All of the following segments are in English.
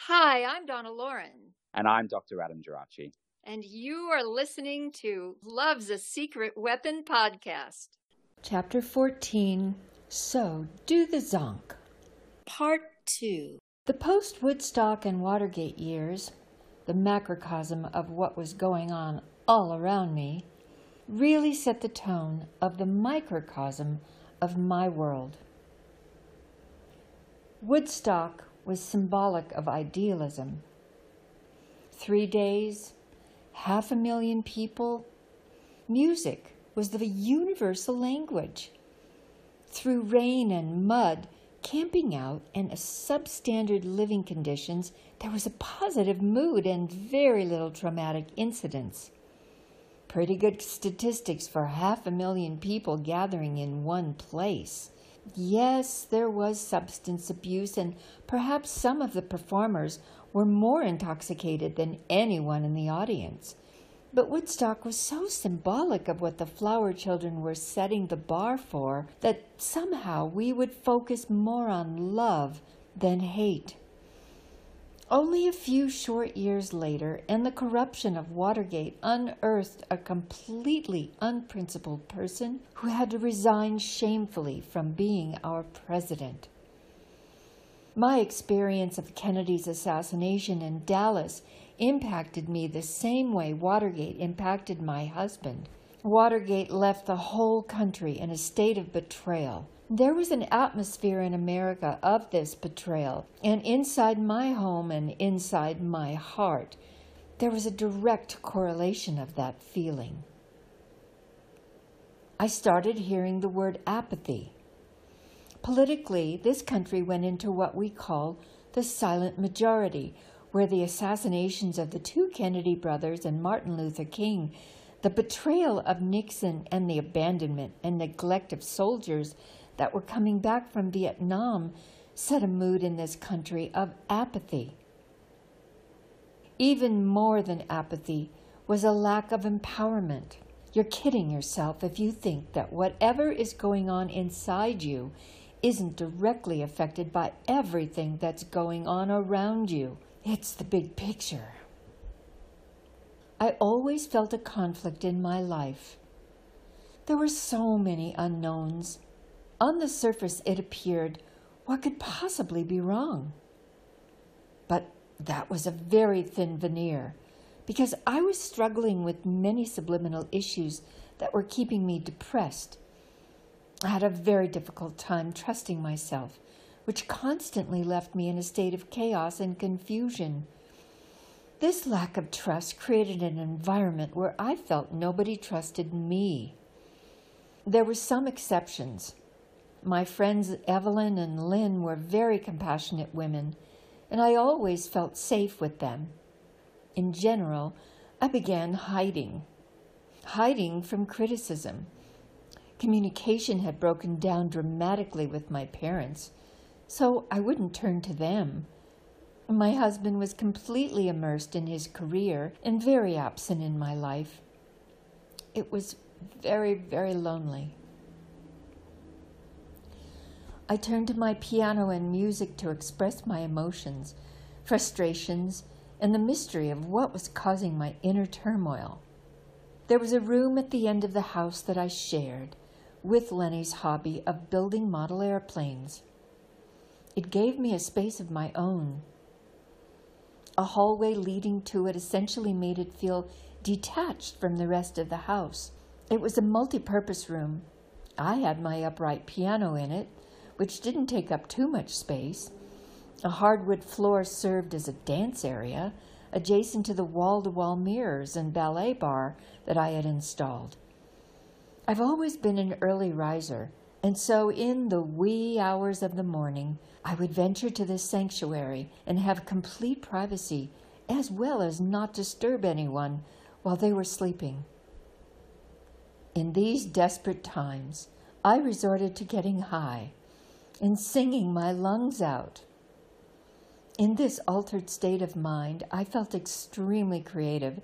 Hi, I'm Donna Loren, And I'm Dr. Adam Geraci. and you are listening to Love's a Secret Weapon podcast. Chapter 14 So Do the Zonk. Part 2. The post Woodstock and Watergate years, the macrocosm of what was going on all around me, really set the tone of the microcosm of my world. Woodstock was symbolic of idealism. Three days, half a million people. Music was the universal language. Through rain and mud, camping out, and substandard living conditions, there was a positive mood and very little traumatic incidents. Pretty good statistics for half a million people gathering in one place. Yes, there was substance abuse, and perhaps some of the performers were more intoxicated than anyone in the audience. But Woodstock was so symbolic of what the flower children were setting the bar for that somehow we would focus more on love than hate. Only a few short years later, and the corruption of Watergate unearthed a completely unprincipled person who had to resign shamefully from being our president. My experience of Kennedy's assassination in Dallas impacted me the same way Watergate impacted my husband. Watergate left the whole country in a state of betrayal. There was an atmosphere in America of this betrayal, and inside my home and inside my heart, there was a direct correlation of that feeling. I started hearing the word apathy. Politically, this country went into what we call the silent majority, where the assassinations of the two Kennedy brothers and Martin Luther King, the betrayal of Nixon, and the abandonment and neglect of soldiers that were coming back from Vietnam set a mood in this country of apathy. Even more than apathy was a lack of empowerment. You're kidding yourself if you think that whatever is going on inside you isn't directly affected by everything that's going on around you. It's the big picture. I always felt a conflict in my life. There were so many unknowns. On the surface, it appeared what could possibly be wrong? But that was a very thin veneer because I was struggling with many subliminal issues that were keeping me depressed. I had a very difficult time trusting myself, which constantly left me in a state of chaos and confusion. This lack of trust created an environment where I felt nobody trusted me. There were some exceptions. My friends Evelyn and Lynn were very compassionate women, and I always felt safe with them. In general, I began hiding, hiding from criticism. Communication had broken down dramatically with my parents, so I wouldn't turn to them. My husband was completely immersed in his career and very absent in my life. It was very, very lonely. I turned to my piano and music to express my emotions, frustrations, and the mystery of what was causing my inner turmoil. There was a room at the end of the house that I shared with Lenny's hobby of building model airplanes. It gave me a space of my own. A hallway leading to it essentially made it feel detached from the rest of the house. It was a multi purpose room. I had my upright piano in it, which didn't take up too much space. A hardwood floor served as a dance area, adjacent to the wall to wall mirrors and ballet bar that I had installed. I've always been an early riser, and so in the wee hours of the morning, I would venture to this sanctuary and have complete privacy, as well as not disturb anyone while they were sleeping. In these desperate times, I resorted to getting high and singing my lungs out. In this altered state of mind, I felt extremely creative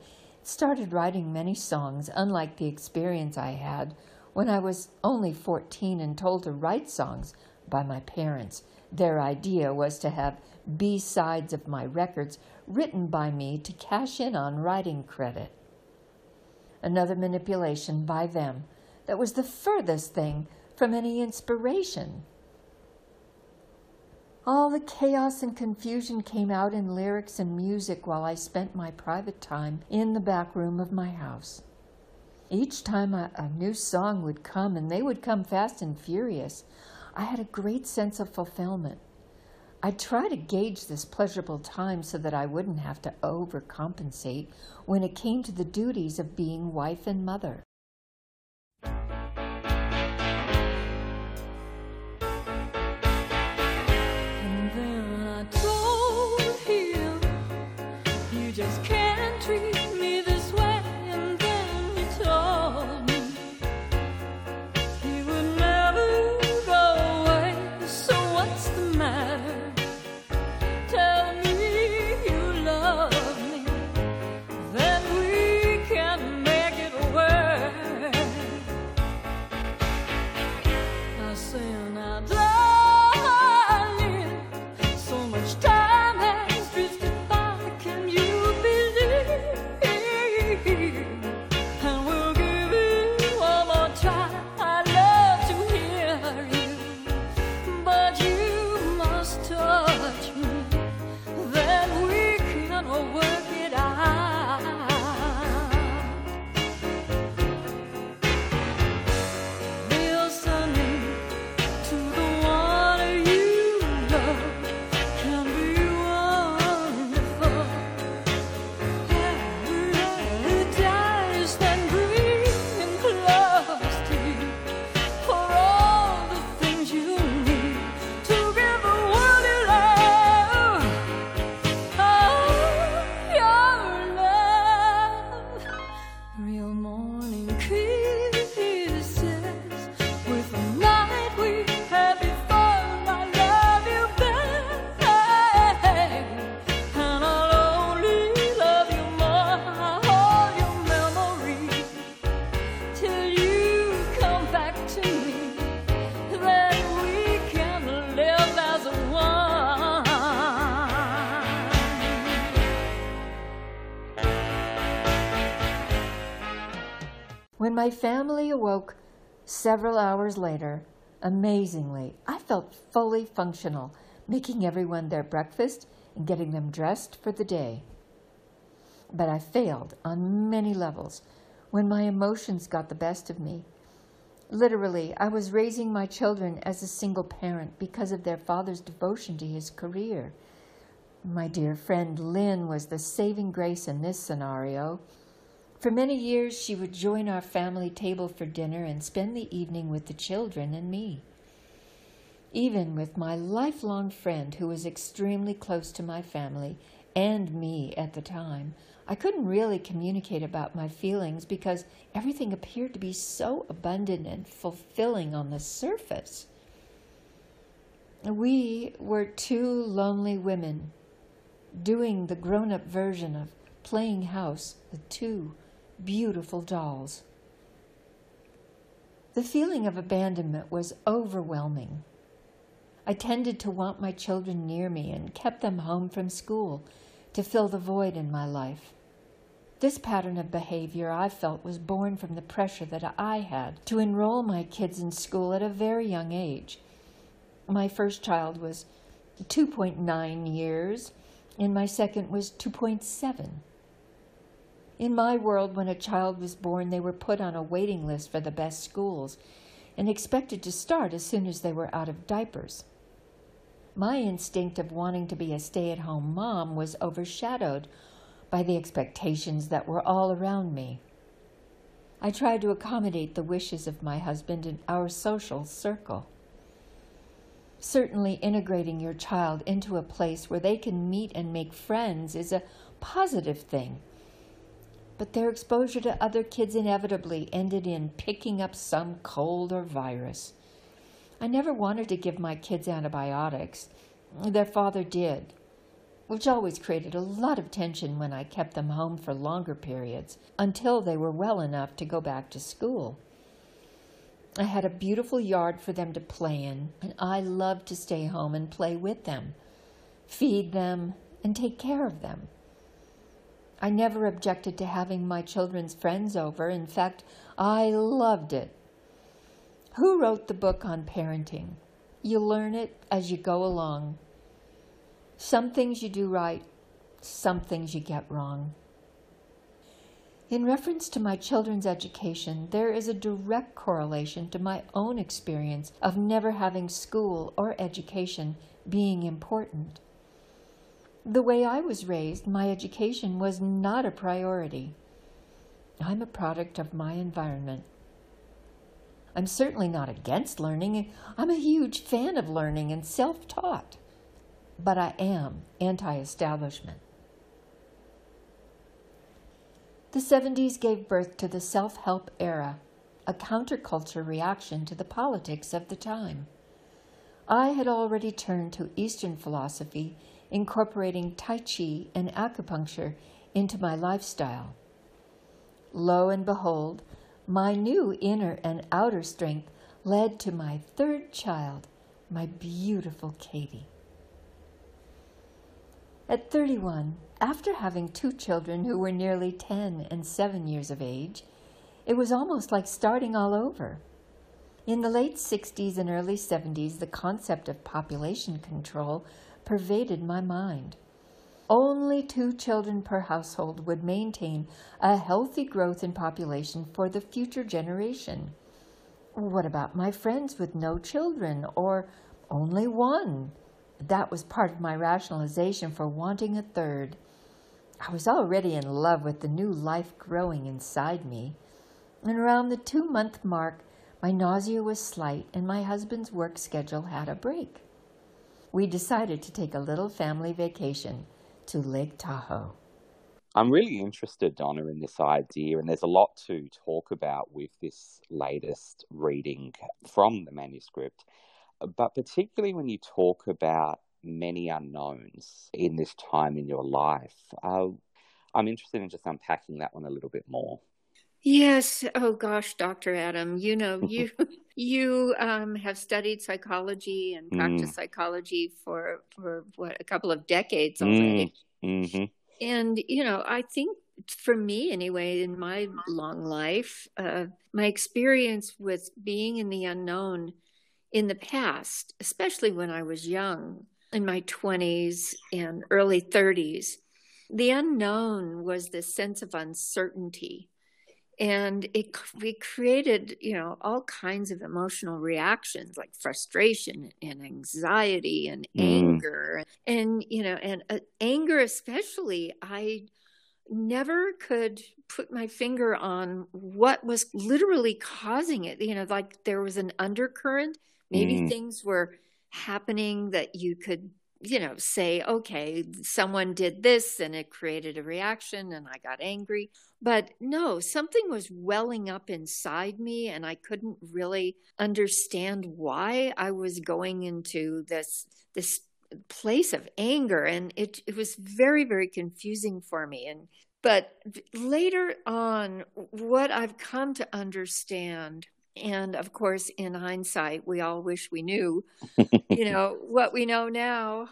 started writing many songs, unlike the experience I had when I was only 14 and told to write songs by my parents. Their idea was to have B sides of my records written by me to cash in on writing credit. Another manipulation by them that was the furthest thing from any inspiration. All the chaos and confusion came out in lyrics and music while I spent my private time in the back room of my house. Each time a, a, new song would come, and they would come fast and furious, I had a great sense of fulfillment. I'd try to gauge this pleasurable time so that I wouldn't have to overcompensate when it came to the duties of being wife and mother. My family awoke several hours later, amazingly, I felt fully functional, making everyone their breakfast and getting them dressed for the day. But I failed on many levels when my emotions got the best of me. Literally, I was raising my children as a single parent because of their father's devotion to his career. My dear friend Lynn was the saving grace in this scenario. For many years, she would join our family table for dinner and spend the evening with the children and me. Even with my lifelong friend, who was extremely close to my family and me at the time, I couldn't really communicate about my feelings because everything appeared to be so abundant and fulfilling on the surface. We were two lonely women doing the grown up version of playing house with two beautiful dolls. The feeling of abandonment was overwhelming. I tended to want my children near me and kept them home from school to fill the void in my life. This pattern of behavior I felt was born from the pressure that I had to enroll my kids in school at a very young age. My first child was 2.9 years, and my second was 2.7. In my world, when a child was born, they were put on a waiting list for the best schools and expected to start as soon as they were out of diapers. My instinct of wanting to be a stay at home mom was overshadowed by the expectations that were all around me. I tried to accommodate the wishes of my husband and our social circle. Certainly, integrating your child into a place where they can meet and make friends is a positive thing but their exposure to other kids inevitably ended in picking up some cold or virus. I never wanted to give my kids antibiotics. Their father did. which always created a lot of tension when I kept them home for longer periods until they were well enough to go back to school. I had a beautiful yard for them to play in, and I loved to stay home and play with them, feed them, and take care of them. I never objected to having my children's friends over. In fact, I loved it. Who wrote the book on parenting? You learn it as you go along. Some things you do right, some things you get wrong. In reference to my children's education, there is a direct correlation to my own experience of never having school or education being important. The way I was raised, my education was not a priority. I'm a product of my environment. I'm certainly not against learning. I'm a huge fan of learning and self taught. But I am anti establishment. The 70s gave birth to the self help era, a counterculture reaction to the politics of the time. I had already turned to Eastern philosophy, incorporating Tai Chi and acupuncture into my lifestyle. Lo and behold, my new inner and outer strength led to my third child, my beautiful Katie. At 31, after having two children who were nearly 10 and 7 years of age, it was almost like starting all over. In the late 60s and early 70s, the concept of population control pervaded my mind. Only two children per household would maintain a healthy growth in population for the future generation. What about my friends with no children or only one? That was part of my rationalization for wanting a third. I was already in love with the new life growing inside me. And around the two month mark, my nausea was slight and my husband's work schedule had a break. We decided to take a little family vacation to Lake Tahoe. I'm really interested, Donna, in this idea, and there's a lot to talk about with this latest reading from the manuscript. But particularly when you talk about many unknowns in this time in your life, uh, I'm interested in just unpacking that one a little bit more. Yes. Oh gosh, Dr. Adam, you know, you you um, have studied psychology and practiced mm. psychology for for what a couple of decades already. Mm. Mm-hmm. And you know, I think for me anyway, in my long life, uh, my experience with being in the unknown in the past, especially when I was young, in my 20s and early 30s, the unknown was this sense of uncertainty. And it we created, you know, all kinds of emotional reactions like frustration and anxiety and mm. anger, and you know, and uh, anger especially. I never could put my finger on what was literally causing it. You know, like there was an undercurrent Maybe mm. things were happening that you could, you know, say, okay, someone did this and it created a reaction and I got angry. But no, something was welling up inside me and I couldn't really understand why I was going into this this place of anger and it it was very very confusing for me and but later on what I've come to understand and of course, in hindsight, we all wish we knew, you know, what we know now.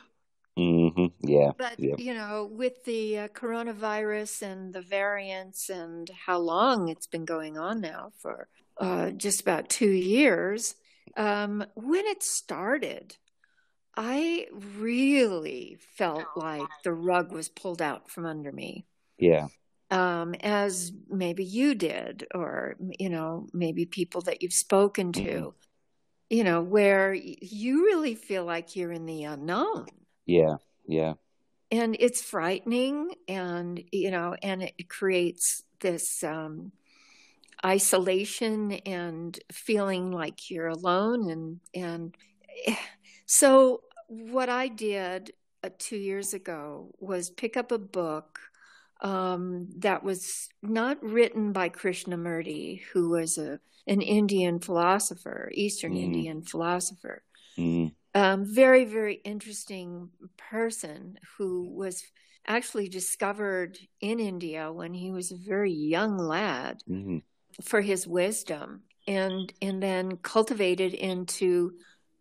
Mm-hmm. Yeah. But, you know, with the uh, coronavirus and the variants and how long it's been going on now for uh, just about two years, um, when it started, I really felt like the rug was pulled out from under me. Yeah um, as maybe you did, or, you know, maybe people that you've spoken to, mm-hmm. you know, where you really feel like you're in the unknown. Yeah, yeah. And it's frightening, and, you know, and it creates this um, isolation and feeling like you're alone. And, and eh, so, what I did uh, two years ago was pick up a book um, that was not written by Krishnamurti, who was a an Indian philosopher, Eastern mm. Indian philosopher. Mm. Um, very, very interesting person who was actually discovered in India when he was a very young lad Mm-hmm. for his wisdom and and then cultivated into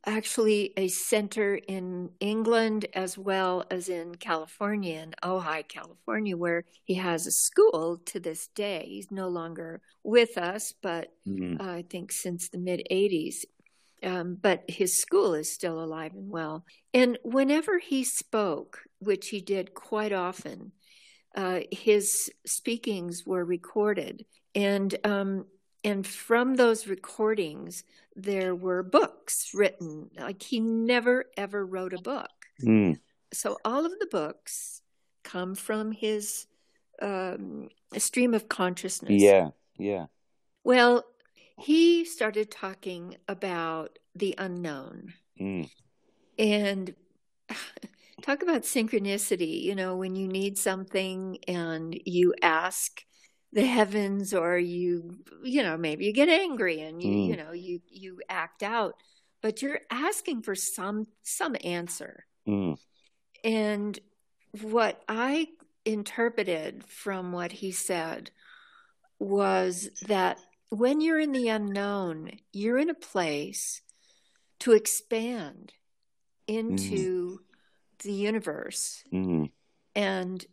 actually a center in England as well as in California in Ojai, California where he has a school to this day. He's no longer with us, but Mm-hmm. uh, I think since the mid 80s. Um, but his school is still alive and well. And whenever he spoke, which he did quite often, uh, his speakings were recorded. And, um, and from those recordings, there were books written. Like he never, ever wrote a book. Mm. So all of the books come from his um, stream of consciousness. Yeah, yeah. Well, he started talking about the unknown Mm. and talk about synchronicity. You know, when you need something and you ask the heavens or you you know maybe you get angry and you Mm. you know you you act out but you're asking for some some answer Mm. and what I interpreted from what he said was that when you're in the unknown, you're in a place to expand into the universe. Mm. And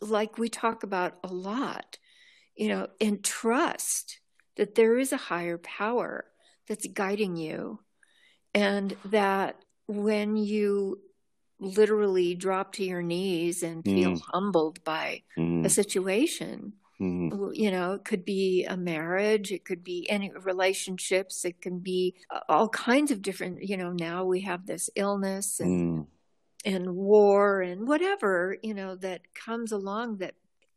like we talk about a lot, you know, and trust that there is a higher power that's guiding you. And that when you literally drop to your knees and feel Mm. humbled by a Mm. situation, Mm. you know, it could be a marriage, it could be any relationships, it can be uh, all kinds of different, you know, now we have this illness and, Mm. and war and whatever, you know, that comes along that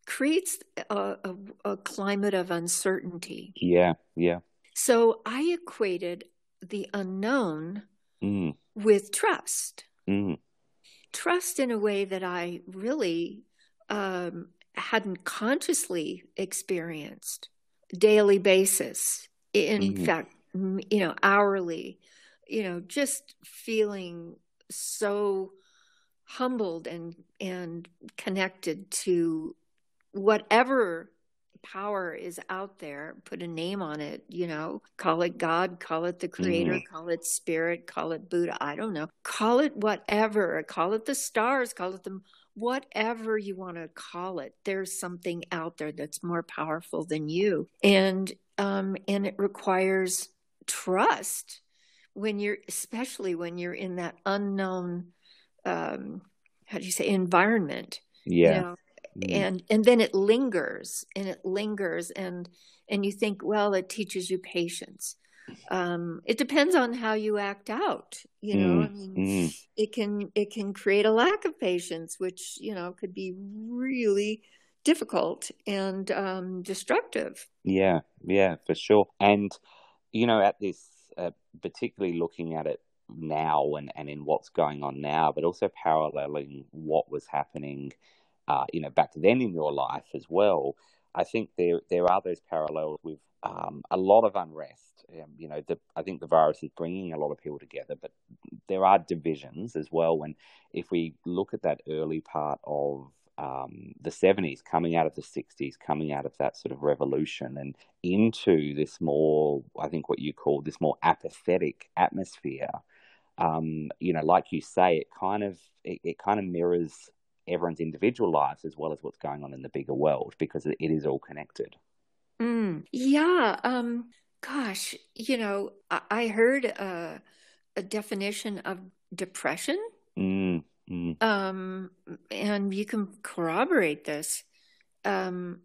creates a, a, a climate of uncertainty. Yeah, yeah. So I equated the unknown Mm. with trust. Mm. Trust in a way that I really um, hadn't consciously experienced daily basis. In Mhm. fact, you know, hourly, you know, just feeling so humbled and and connected to whatever power is out there put a name on it you know call it god call it the creator call it spirit call it buddha i don't know. Call it whatever call it the stars call it the whatever you want to call it. There's something out there that's more powerful than you. And um and it requires trust when you're especially when you're in that unknown um how do you say environment Yeah. you know Mm. and and then it lingers and it lingers and and you think well it teaches you patience um it depends on how you act out you know i mean Mm. it can it can create a lack of patience which you know could be really difficult and um destructive Yeah, yeah, for sure. And, you know, at this, uh, particularly looking at it now and, and in what's going on now, but also paralleling what was happening, uh, you know, back then in your life as well, I think there there are those parallels with um, a lot of unrest. Um, you know, the, I think the virus is bringing a lot of people together, but there are divisions as well. When if we look at that early part of um, the 70s, coming out of the 60s, coming out of that sort of revolution and into this more, I think what you call this more apathetic atmosphere. Um, you know, like you say, it kind of it, it kind of mirrors everyone's individual lives as well as what's going on in the bigger world because it, is all connected. Mm, yeah. Um, gosh, you know, I, I heard a, a definition of depression, Mm, mm, um, and you can corroborate this. Um,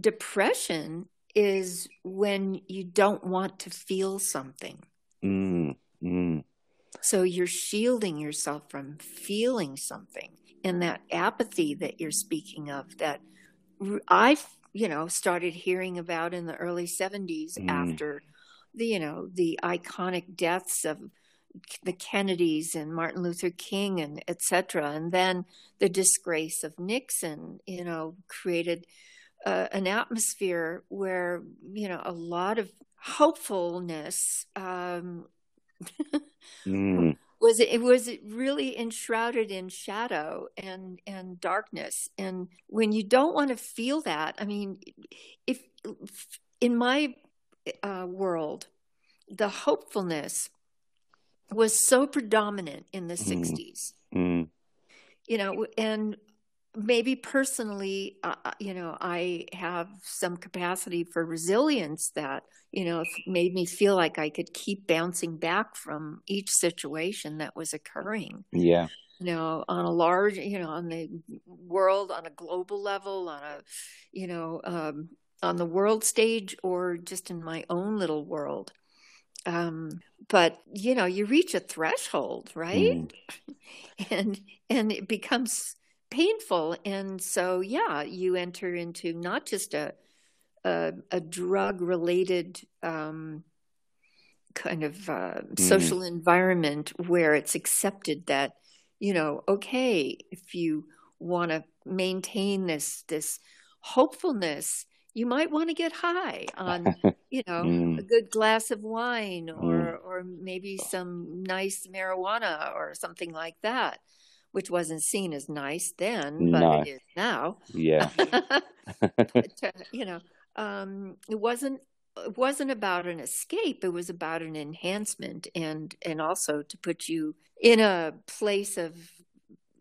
depression is when you don't want to feel something. mm, mm, So you're shielding yourself from feeling something. And that apathy that you're speaking of, that r- I, you know, started hearing about in the early 70s Mm. after the, you know, the iconic deaths of the Kennedys and Martin Luther King and et cetera. And then the disgrace of Nixon, you know, created uh, an atmosphere where, you know, a lot of hopefulness um, mm, was it was it really enshrouded in shadow and and darkness and when you don't want to feel that i mean if in my uh, world the hopefulness was so predominant in the mm. 60s mm. you know and maybe personally uh, uh, you know i have some capacity for resilience that you know made me feel like i could keep bouncing back from each situation that was occurring. Yeah. You know on a large you know on the world on a global level on a you know um, on the world stage or just in my own little world. Um, but you know you reach a threshold right? Mm. and and it becomes painful and so yeah you enter into not just a a, a drug related um, kind of uh, mm. social environment where it's accepted that you know okay if you want to maintain this this hopefulness you might want to get high on you know mm. a good glass of wine or mm. or maybe some nice marijuana or something like that which wasn't seen as nice then but no. it is now yeah but, uh, you know um, it wasn't it wasn't about an escape it was about an enhancement and and also to put you in a place of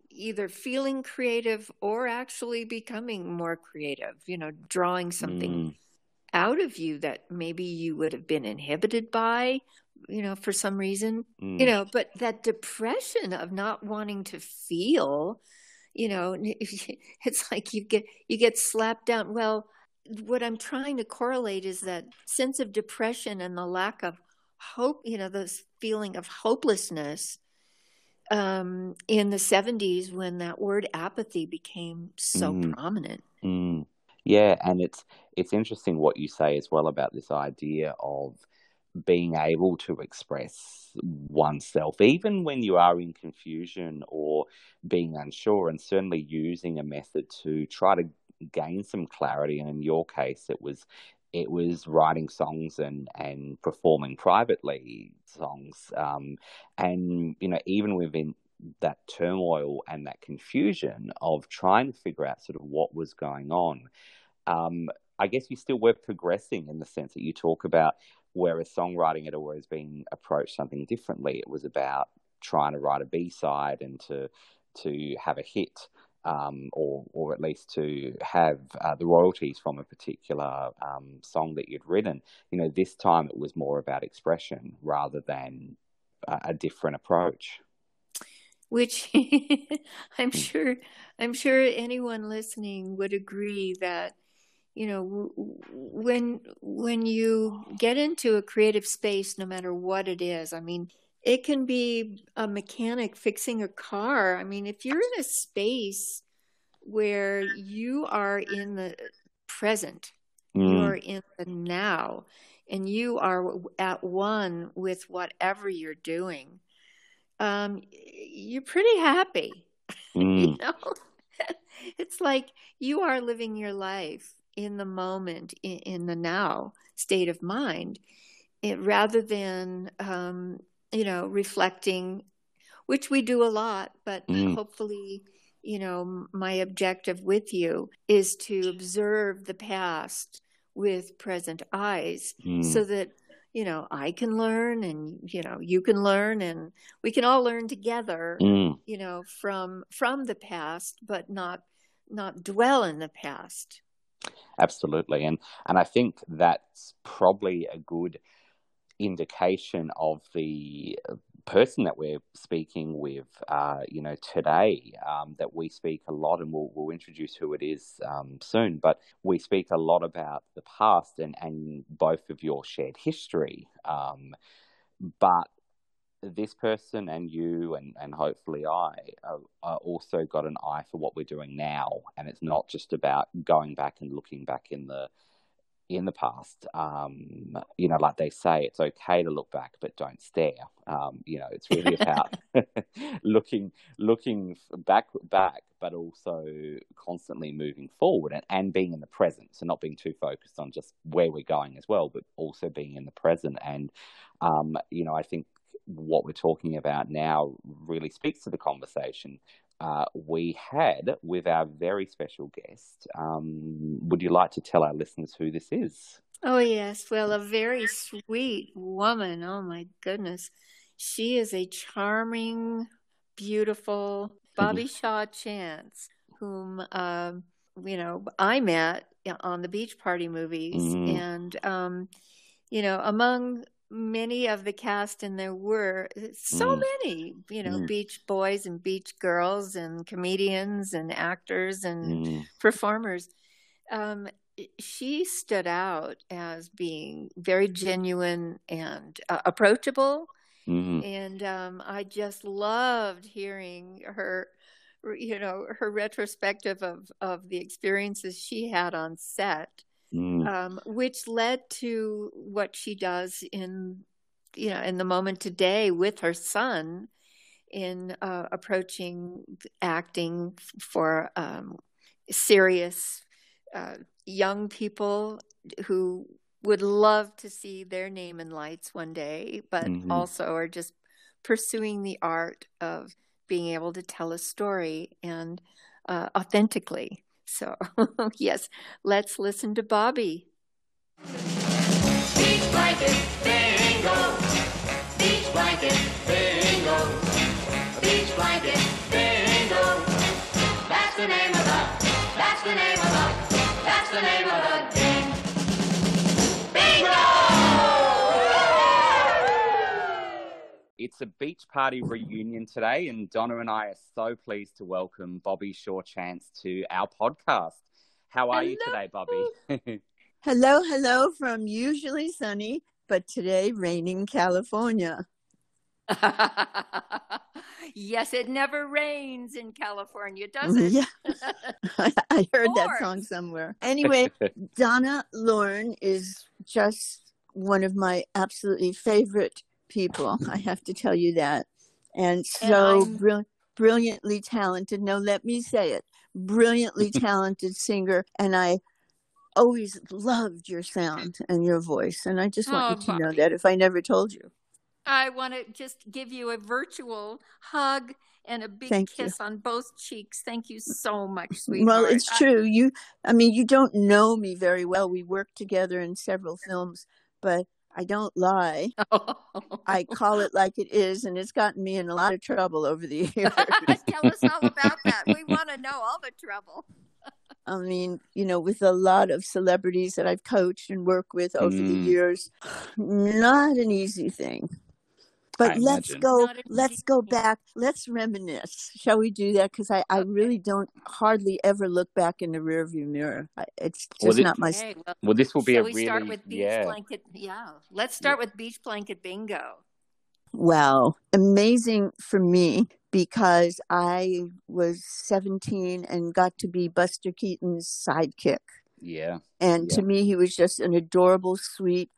either feeling creative or actually becoming more creative you know drawing something mm. out of you that maybe you would have been inhibited by you know for some reason mm. you know but that depression of not wanting to feel you know it's like you get you get slapped down well what I'm trying to correlate is that sense of depression and the lack of hope, you know, this feeling of hopelessness um, in the 70s when that word apathy became so mm. prominent. Mm. Yeah, and it's it's interesting what you say as well about this idea of being able to express oneself, even when you are in confusion or being unsure, and certainly using a method to try to gain some clarity. And in your case, it was it was writing songs and and performing privately songs. Um, and you know, even within that turmoil and that confusion of trying to figure out sort of what was going on. Um, I guess you still were progressing in the sense that you talk about whereas songwriting had always been approached something differently. It was about trying to write a B side and to to have a hit um, or or at least to have uh, the royalties from a particular um, song that you'd written. You know, this time it was more about expression rather than a, a different approach. Which I'm hmm. sure I'm sure anyone listening would agree that you know when when you get into a creative space no matter what it is i mean it can be a mechanic fixing a car. I mean, if you're in a space where you are in the present, mm. you're in the now, and you are at one with whatever you're doing, um, you're pretty happy. Mm. you know, it's like you are living your life in the moment, in, in the now state of mind, it, rather than um, you know, reflecting, which we do a lot, but mm. hopefully, you know, my objective with you is to observe the past with present eyes mm. so that you know i can learn and you know you can learn and we can all learn together mm. you know from from the past but not not dwell in the past absolutely and and i think that's probably a good indication of the person that we're speaking with, uh, you know, today, um, that we speak a lot, and we'll, we'll introduce who it is um, soon, but we speak a lot about the past and, and both of your shared history. Um, but this person and you and, and hopefully I are, are, also got an eye for what we're doing now. And it's not just about going back and looking back in the in the past. Um, you know, like they say, it's okay to look back, but don't stare. Um, you know, it's really about looking looking back back, but also constantly moving forward and, and being in the present. So not being too focused on just where we're going as well, but also being in the present. And um, you know, I think what we're talking about now really speaks to the conversation uh, we had with our very special guest. Um, would you like to tell our listeners who this is? Oh, yes. Well, a very sweet woman. Oh, my goodness. She is a charming, beautiful Bobbi Shaw Chance, whom, um, you know, I met on the Beach Party movies. Mm. And, um, you know, among many of the cast, and there were so Mm. many, you know, Mm. beach boys and beach girls and comedians and actors and Mm. performers. Um, she stood out as being very genuine and uh, approachable. Mm. And um, I just loved hearing her, you know, her retrospective of, of the experiences she had on set Mm. um, which led to what she does in you know in the moment today with her son in uh, approaching acting for um, serious uh, young people who would love to see their name in lights one day, but Mhm. also are just pursuing the art of being able to tell a story and uh, authentically. So, yes, let's listen to Bobbi. Beach blanket bingo. Beach blanket bingo. Beach blanket bingo. That's the name of the. That's the name of the. That's the name of the It's a beach party reunion today, and Donna and I are so pleased to welcome Bobbi Shaw Chance to our podcast. How are you today, Bobbi? Hello, hello from usually sunny, but today raining California. yes, it never rains in California, does it? Yeah, I, I heard that song somewhere. Anyway, Donna Loren is just one of my absolutely favorite people. I have to tell you that. And so brill- brilliantly talented. No, let me say it. Brilliantly talented singer. And I always loved your sound and your voice. And I just want Oh, you to know that if I never told you. I want to just give you a virtual hug and a big Thank you. kiss on both cheeks. Thank you so much, sweetheart. Well, it's true. You, I mean, you don't know me very well. We worked together in several films, but I don't lie. I call it like it is, and it's gotten me in a lot of trouble over the years. Tell us all about that. We want to know all the trouble. I mean, you know, with a lot of celebrities that I've coached and worked with over the Mm. years, not an easy thing. But I let's imagine. go. Let's go back. Let's reminisce. Shall we do that? Because I, I Okay. really don't hardly ever look back in the rearview mirror. I, it's Well, just this- not my. Okay, well, well, this will be shall a we really start with beach yeah. blanket? Yeah, let's start with beach blanket bingo. Wow. Amazing for me because I was 17 and got to be Buster Keaton's sidekick. Yeah. And Yeah. to me, he was just an adorable, sweet,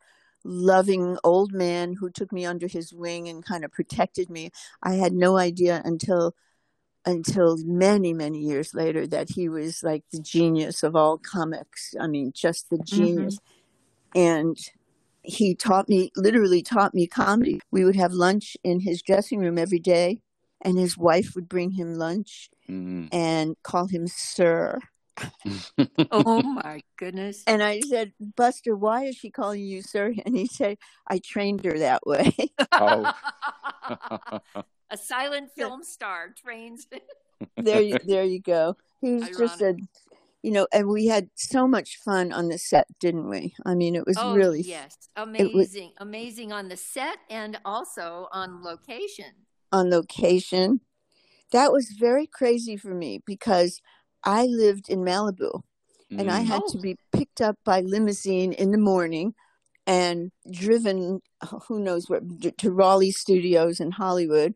loving old man who took me under his wing and kind of protected me. I had no idea until until many many years later that he was like the genius of all comics. I mean, just the genius. And he taught me literally taught me comedy. We would have lunch in his dressing room every day and his wife would bring him lunch Mm. and call him sir. Oh my goodness! And I said, Buster, why is she calling you sir? And he said, I trained her that way. oh. a silent film star trains. there, you, there you go. He was just a, you know, and we had so much fun on the set, didn't we? I mean, it was oh really yes, was- amazing, amazing on the set and also on location. on location. That was very crazy for me because I lived in Malibu and I Mm. had Oh. to be picked up by limousine in the morning and driven who knows where to Raleigh Studios in Hollywood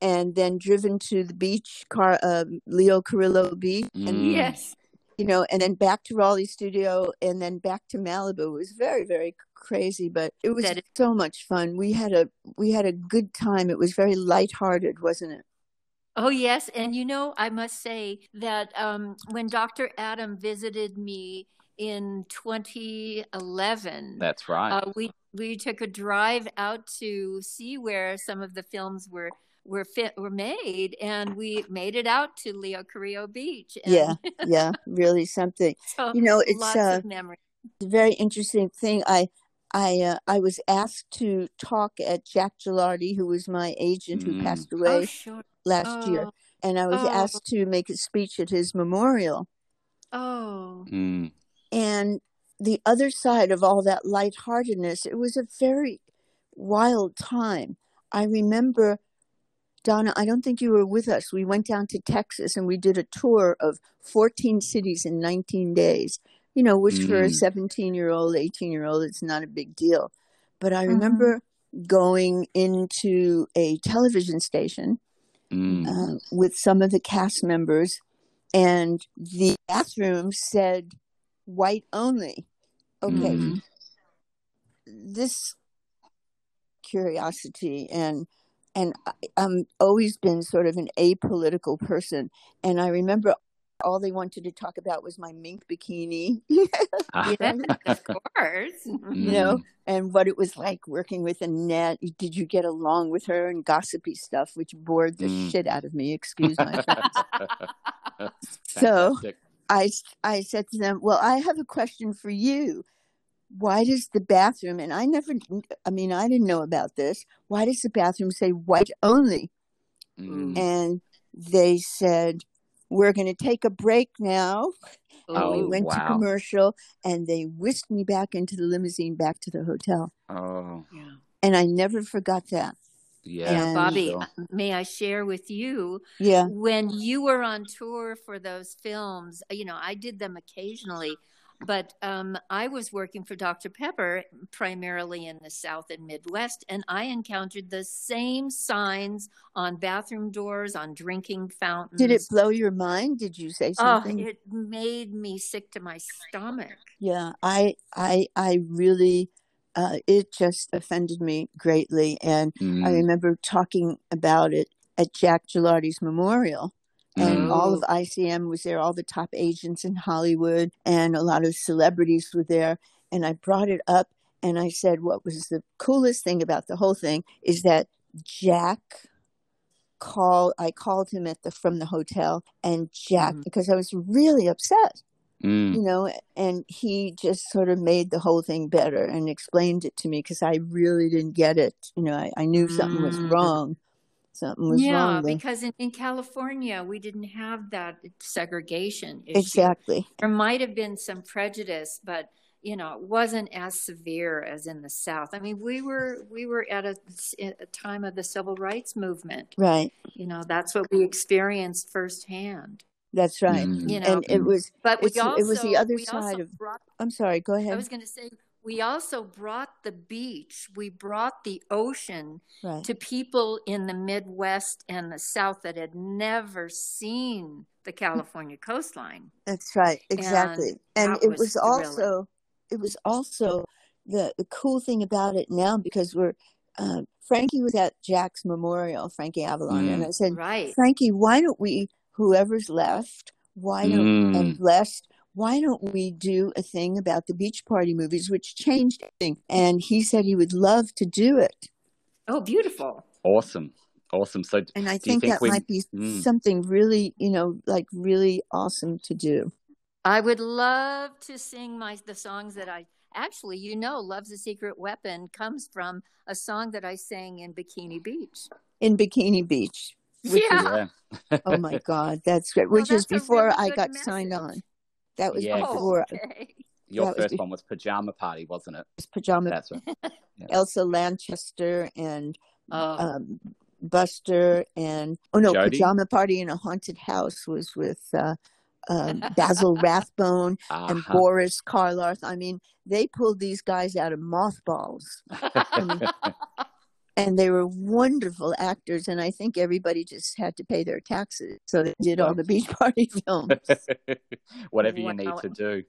and then driven to the beach car uh, Leo Carrillo Beach and Mm. Yes, you know and then back to Raleigh Studio and then back to Malibu it was very very crazy but it was That is- so much fun we had a we had a good time it was very lighthearted wasn't it Oh, yes. And you know, I must say that um, when Dr. Adam visited me in 2011, That's right. uh, we we took a drive out to see where some of the films were were fit were made and we made it out to Leo Carrillo Beach. And Yeah, yeah, really something. so You know, it's lots uh, of memories. a very interesting thing. I I uh, I was asked to talk at Jack Gilardi, who was my agent who Mm. passed Oh away sure. Last year, Oh, and I was Oh. asked to make a speech at his memorial. oh. Mm. And the other side of all that lightheartedness, it was a very wild time. I remember, Donna, I don't think you were with us. We went down to Texas and we did a tour of 14 cities in 19 days, you know, which for a Mm. 17 year old, 18 year old, it's not a big deal. But I Mhm. remember going into a television station Mm. uh, with some of the cast members, and the bathroom said white only. Okay, Mhm. this curiosity and and I, I'm always been sort of an apolitical person, and I remember all they wanted to talk about was my mink bikini, Ah. Yeah, of course. you know, and what it was like working with Annette. Did you get along with her and gossipy stuff, which bored the Mm. shit out of me. Excuse my French. So- I, I said to them, Well, I have a question for you. Why does the bathroom, and I never, I mean, I didn't know about this. Why does the bathroom say white only? Mm. And they said, We're going to take a break now. Oh, And we Oh, went to commercial and they whisked me back into the limousine back to the hotel. Oh, Yeah. And I never forgot that. yeah. And- Bobbi, sure. may I share with you Yeah. when you were on tour for those films? You know, I did them occasionally, but um, I was working for Dr. Pepper primarily in the South and Midwest, and I encountered the same signs on bathroom doors, on drinking fountains. Did it blow your mind? Did you say Oh, something? it made me sick to my stomach. Yeah, I, I, I really, uh, it just offended me greatly, and I Mm. remember talking about it at Jack Gilardi's memorial, and Mm. all of ICM was there. All the top agents in Hollywood and a lot of celebrities were there, and I brought it up, and I said, "What was the coolest thing about the whole thing is that Jack." called, I called him at the from the hotel and Jack Mhm. because I was really upset Mm. you know, and he just sort of made the whole thing better and explained it to me because I really didn't get it. You know, I, I knew something was Mm. wrong. Something was yeah, wrong there. because in, in California, we didn't have that segregation issue. Exactly. There might have been some prejudice, but you know, it wasn't as severe as in the South. I mean, we were we were at a, a time of the civil rights movement. Right. You know, that's what we experienced firsthand. That's right. Mm. You know, And it was, but we also it was the other side of- brought I'm sorry, go ahead I was going to say we also brought the beach, we brought the ocean right. to people in the Midwest and the South that had never seen the California coastline. That's right. Exactly. And, that it was was thrilling. also, it was also the, the cool thing about it now because we're, uh, Frankie was at Jack's memorial, Frankie Avalon, Mm. and I said, Right. Frankie, why don't we, whoever's left, why don't, Mm. and blessed, why don't we do a thing about the beach party movies, which changed everything? And he said he would love to do it. Oh, beautiful. Awesome. Awesome. So, And I think, think that we- might be Mm. something really, you know, like really awesome to do. I would love to sing my the songs that I actually, you know, "Love's a Secret Weapon" comes from a song that I sang in Bikini Beach. In Bikini Beach. Which is- yeah. yeah. Oh my God, that's great. Well, Which is that's a before really I good got signed on. That was Yeah, before okay. Your That first be- one was Pajama Party, wasn't it? Pajama That's right. Elsa Lanchester and Oh, um, Buster and oh no, Jody? Pajama Party in a Haunted House was with uh, um, Basil Rathbone and Uh-huh. Boris Karloff. I mean, they pulled these guys out of mothballs, and they were wonderful actors. And I think everybody just had to pay their taxes, so they did all the beach party films. Whatever you need to do.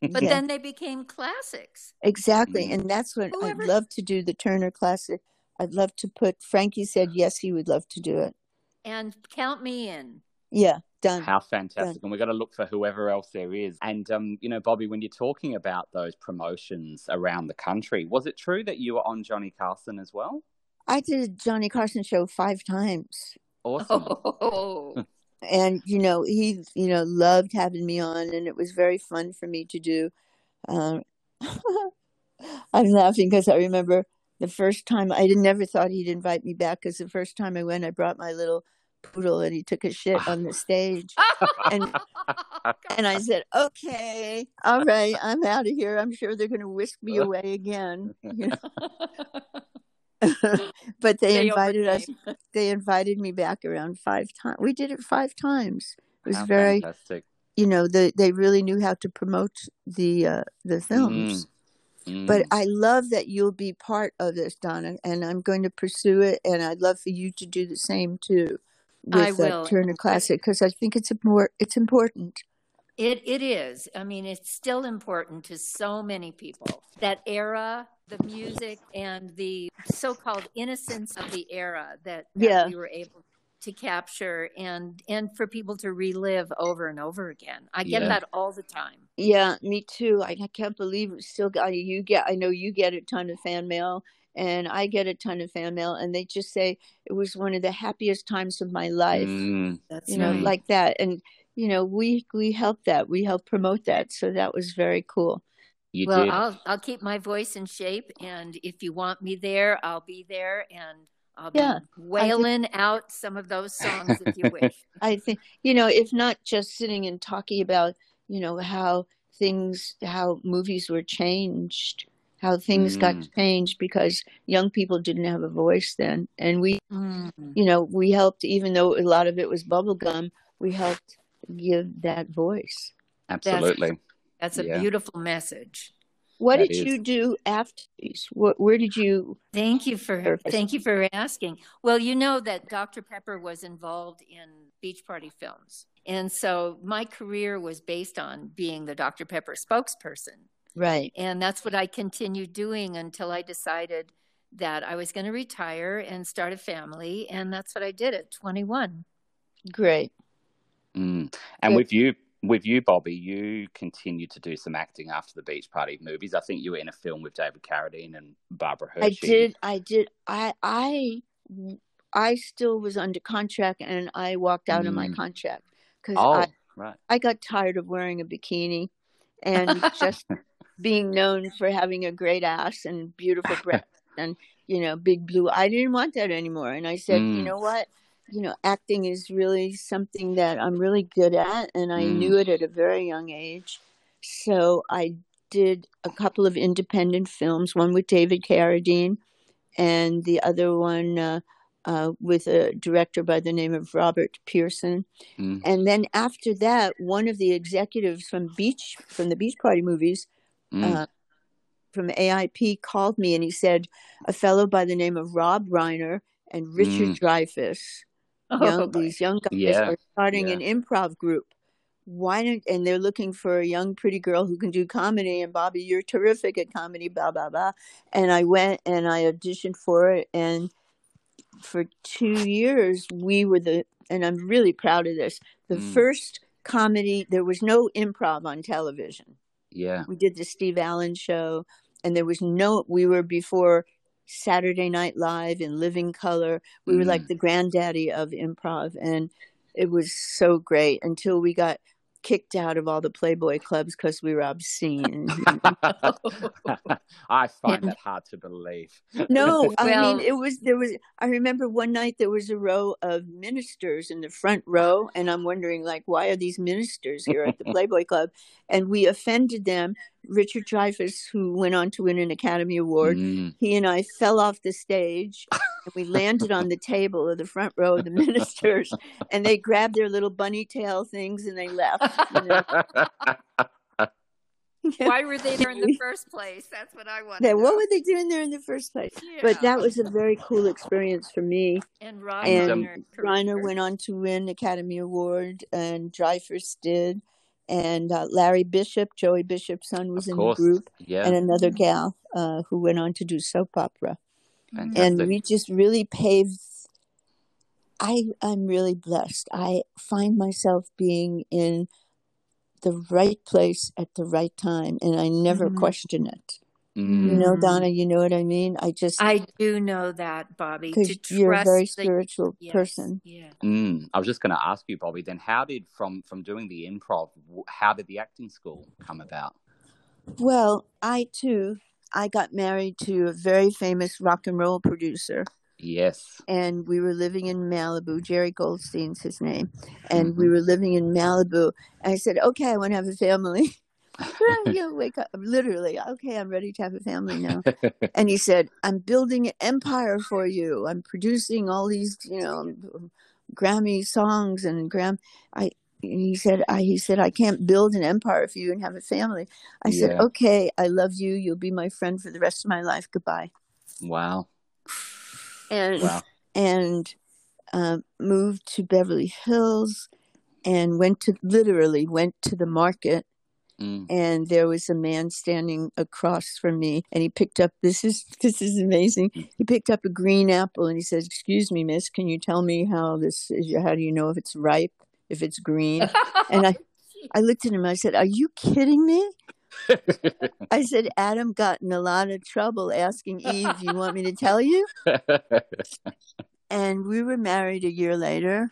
but Yeah. then they became classics. Exactly, Mm. and that's what Whoever- I'd love to do. The Turner Classic. I'd love to put. Frankie said yes, he would love to do it. And count me in. Yeah, Done. How fantastic. And we've got to look for whoever else there is. And, um, you know, Bobbi, when you're talking about those promotions around the country, was it true that you were on Johnny Carson as well? I did a Johnny Carson show five times. Awesome. Oh, and you know he you know loved having me on and it was very fun for me to do um, i'm laughing because i remember the first time i never thought he'd invite me back because the first time i went i brought my little poodle and he took a shit on the stage. And and i said okay all right i'm out of here. I'm sure they're going to whisk me away again you know but they, They invited us they invited me back around five times we did it five times it was How very fantastic. you know the, they really knew how to promote the uh, the films Mm. but i love that you'll be part of this donna and i'm going to pursue it and i'd love for you to do the same too I with uh, will. turner classic because i think it's more it's important It it is. I mean, it's still important to so many people. That era, the music and the so-called innocence of the era that, that Yeah. we were able to capture and and for people to relive over and over again. I get Yeah. that all the time. yeah me too i, I can't believe it still got you get i know you get a ton of fan mail and i get a ton of fan mail and they just say it was one of the happiest times of my life Mm. That's you know right. like that and you know we we helped that we helped promote that so that was very cool You well, did. I'll I'll keep my voice in shape, and if you want me there, I'll be there, and I'll be Yeah, wailing out some of those songs if you wish. i think you know if not just sitting and talking about you know how things how movies were changed how things got Mm. changed because young people didn't have a voice then and we Mm. you know we helped even though a lot of it was bubblegum we helped give that voice Absolutely. That's a Yeah. beautiful message. what That did is. you do after these what, where did you Thank you for Surface. thank you for asking. Well, you know that Dr. Pepper was involved in Beach Party films. And so my career was based on being the Dr. Pepper spokesperson. right And that's what I continued doing until I decided that I was going to retire and start a family. And that's what I did at 21. great Mm. And Good. with you, with you, Bobbi, you continued to do some acting after the Beach Party movies. I think you were in a film with David Carradine and Barbara Hershey. I did. I did. I I I still was under contract, and I walked out of my Mm. contract because Oh, I right. I got tired of wearing a bikini and just being known for having a great ass and beautiful breasts and you know big blue. I didn't want that anymore, and I said, you Mm. know what? You know, acting is really something that I'm really good at, and I Mm. knew it at a very young age. So I did a couple of independent films, one with David Carradine, and the other one uh, uh, with a director by the name of Robert Pearson. Mm. And then after that, one of the executives from Beach from the Beach Party movies, Mm. uh, from AIP, called me and he said a fellow by the name of Rob Reiner and Richard Mm. Dreyfuss, Oh, young, these young guys Yeah, are starting yeah. an improv group. Why don't and they're looking for a young pretty girl who can do comedy and Bobbi, you're terrific at comedy, blah blah blah. And I went and I auditioned for it and for two years we were the and I'm really proud of this, the Mm. first comedy there was no improv on television. yeah. We did the Steve Allen show and there was no we were before Saturday Night Live in Living Color. We were Mm. like the granddaddy of improv and it was so great until we got kicked out of all the Playboy clubs because we were obscene. I find And- that hard to believe. no, I Well- mean it was there was I remember one night there was a row of ministers in the front row and I'm wondering like why are these ministers here at the Playboy Club? And we offended them. Richard Dreyfuss, who went on to win an Academy Award, Mm. he and I fell off the stage and we landed on the table of the front row of the ministers and they grabbed their little bunny tail things and they left. You know? Why were they there in the first place? That's what I want Yeah, what were they doing there in the first place? But that was a very cool experience for me. and Rob And, And Reiner, Reiner went on to win Academy Award, and Dreyfuss did, and uh, Larry Bishop, Joey Bishop's son, was in the group, Yeah. and another gal uh, who went on to do soap opera. Fantastic. And we just really paved I I'm really blessed. I find myself being in the right place at the right time, and I never Mhm. question it. Mm. You know, Mhm. Donna, you know what I mean? I just I do know that, Bobbi. To because you're a very that spiritual yes, person. yeah. Mm. I was just going to ask you, Bobbi. Then, how did from from doing the improv? How did the acting school come about? Well, I too, I got married to a very famous rock and roll producer, Yes. and we were living in Malibu. Jerry Goldstein's his name, and we Mhm. were living in Malibu. And I said, "Okay, I want to have a family." you know, wake up. Literally, okay, I'm ready to have a family now. And he said, I'm building an empire for you. I'm producing all these, you know, Grammy songs and Gram. I. He said, I, he said, I can't build an empire for you and have a family. I said, okay, I love you. You'll be my friend for the rest of my life. Goodbye. wow. And Wow. and um, moved to Beverly Hills and went to literally went to the market Mm. and there was a man standing across from me and he picked up this is this is amazing he picked up a green apple and he says excuse me miss can you tell me how this is how do you know if it's ripe if it's green and i i looked at him i said are you kidding me i said adam got in a lot of trouble asking eve you want me to tell you and we were married a year later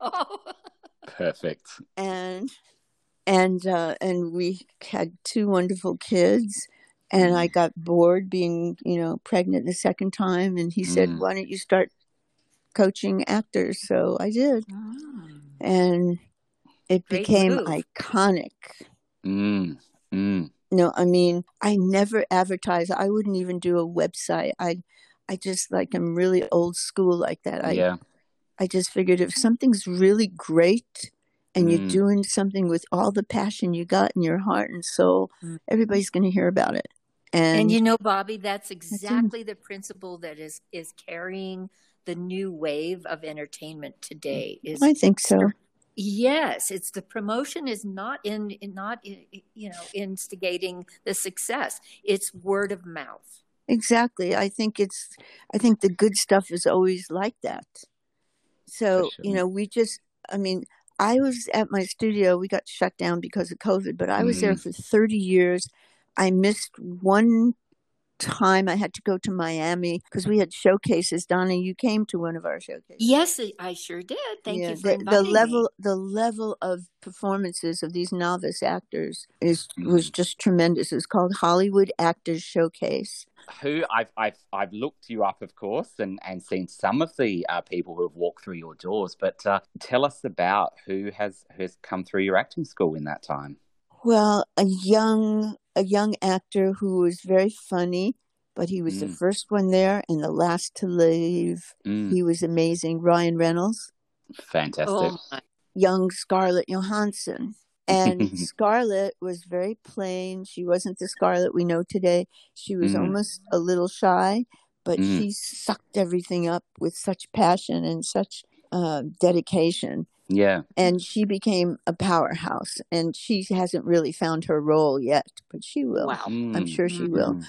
Oh. Perfect. and and uh, and we had two wonderful kids and i got bored being you know pregnant the second time and he said Mm. why don't you start coaching actors so i did Mm. and it Great became move. iconic Mm. Mm. no i mean i never advertise i wouldn't even do a website i i just like i'm really old school like that i yeah. I just figured if something's really great and you're Mm. doing something with all the passion you got in your heart and soul, Mm. everybody's going to hear about it. And, And you know, Bobbi, that's it. exactly the principle that is is carrying the new wave of entertainment today. Is I think so. yes, it's the promotion is not in, in not in, you know instigating the success. It's word of mouth. Exactly. I think it's, I think the good stuff is always like that. So, For you know, we just, I mean, I was at my studio, we got shut down because of COVID, but I was there Mm. for 30 years. I missed one time I had to go to Miami because we had showcases. Donna, you came to one of our showcases. Yes, I sure did. Thank yeah, you for the, the level me. the level of performances of these novice actors is was Mm. just tremendous. It's called Hollywood Actors Showcase. Who I've I've I've looked you up, of course, and and seen some of the uh, people who have walked through your doors. But uh, tell us about who has who has come through your acting school in that time. Well, a young a young actor who was very funny, but he was the Mm. first one there and the last to leave. Mm. He was amazing. Ryan Reynolds, Fantastic. Oh young Scarlett Johansson. And Scarlett was very plain. She wasn't the Scarlett we know today. She was Mm. almost a little shy, but Mm. she sucked everything up with such passion and such uh, dedication. Yeah. And she became a powerhouse. And she hasn't really found her role yet, but she will. Wow. I'm Mm. sure she Mm. will.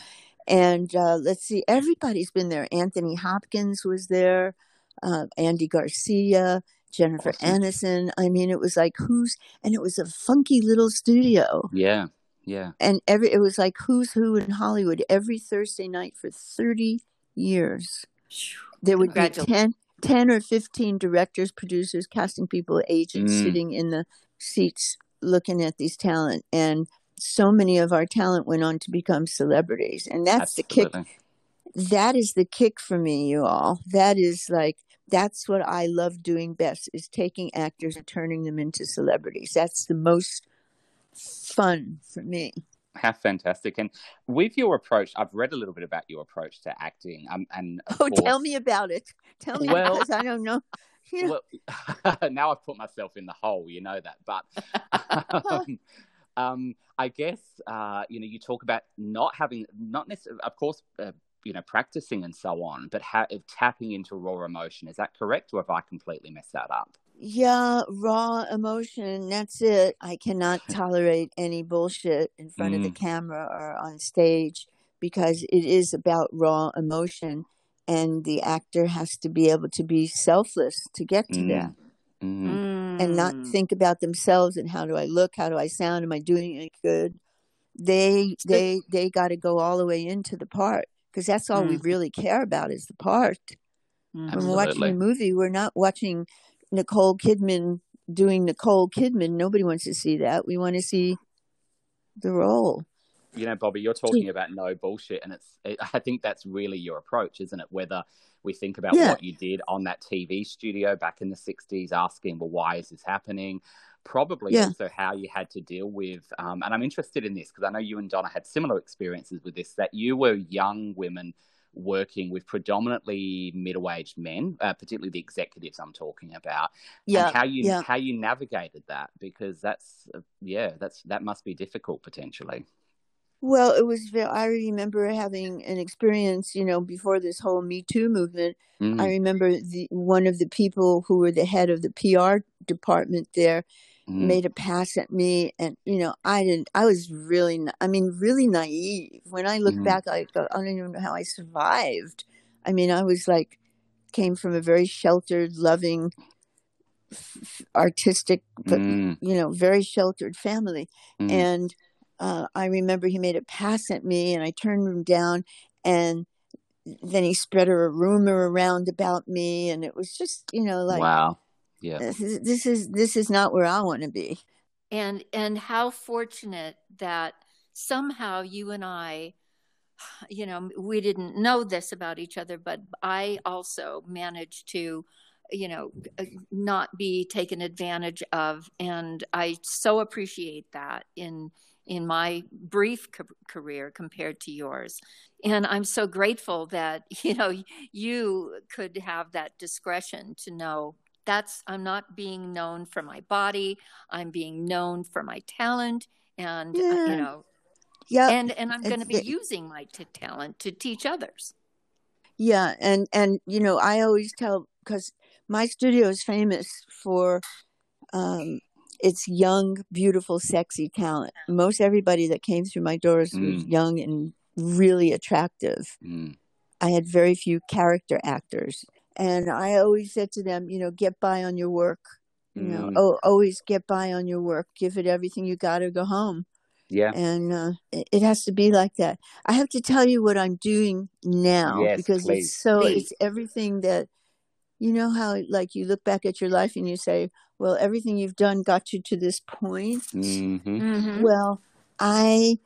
And uh, let's see, everybody's been there. Anthony Hopkins was there, uh, Andy Garcia, Jennifer Awesome. Aniston. I mean, it was like who's, and it was a funky little studio. Yeah. Yeah. And every it was like who's who in Hollywood every Thursday night for 30 years. There would be 10, 10 or 15 directors, producers, casting people, agents Mm. sitting in the seats looking at these talent. And so many of our talent went on to become celebrities. And that's the kick that is the kick for me, you all. That is like that's what I love doing best is taking actors and turning them into celebrities. That's the most fun for me. How fantastic! And with your approach, I've read a little bit about your approach to acting. Um, and Oh, tell me about it. Tell me Well- because I don't know. Well, now I've put myself in the hole, you know that. But um, um, I guess uh, you know you talk about not having, not necessarily, of course, uh, you know, practicing and so on, but tapping into raw emotion. Is that correct, or have I completely messed that up? Yeah, raw emotion. That's it. I cannot tolerate any bullshit in front of the Mm. camera or on stage because it is about raw emotion. and the actor has to be able to be selfless to get to Mm. that Mm. and not Mm. think about themselves and how do I look, how do I sound, am I doing it good? They they they got to go all the way into the part because that's all we Mm. really care about is the part. When we're watching a movie, we're not watching Nicole Kidman doing Nicole Kidman. Nobody wants to see that. We want to see the role. you know, Bobbi, you're talking about no bullshit, and it's. It, I think that's really your approach, isn't it? Whether we think about Yeah. what you did on that TV studio back in the '60s, asking, well, why is this happening? Probably Yeah. also how you had to deal with, um, and I'm interested in this because I know you and Donna had similar experiences with this. That you were young women working with predominantly middle-aged men, uh, particularly the executives I'm talking about, Yeah, how you yeah. how you navigated that because that's uh, yeah, that's that must be difficult potentially. Well, it was. I remember having an experience. You know, before this whole Me Too movement, Mm. I remember the one of the people who were the head of the PR department there Mm. made a pass at me, and you know, I didn't. I was really. na- I mean, really naive. When I look Mhm. back, I go, I don't even know how I survived. I mean, I was like, came from a very sheltered, loving, f- artistic, but Mm. you know, very sheltered family. Mm. And uh, I remember he made a pass at me, and I turned him down, and then he spread a rumor around about me, and it was just, you know, like wow. Yeah. this is this is this is not where I want to be. and and how fortunate that somehow you and I you know we didn't know this about each other but I also managed to you know uh, not be taken advantage of and I so appreciate that in in my brief ca- career compared to yours and I'm so grateful that you know you could have that discretion to know that's I'm not being known for my body I'm being known for my talent and uh, you know Yeah, and and I'm going to be the- using my t- talent to teach others. yeah, and and you know, I always tell because my studio is famous for um, its young, beautiful, sexy talent. Most everybody that came through my doors was Mm. young and really attractive. Mm. I had very few character actors. And I always said to them, you know, get by on your work. You know, Mm. oh, always get by on your work. Give it everything you got to go home. Yeah. And uh, it, it has to be like that. I have to tell you what I'm doing now Yes, because please. it's so, Please. it's everything that, you know, how like you look back at your life and you say, well, everything you've done got you to this point. hmm Mm-hmm. Well, I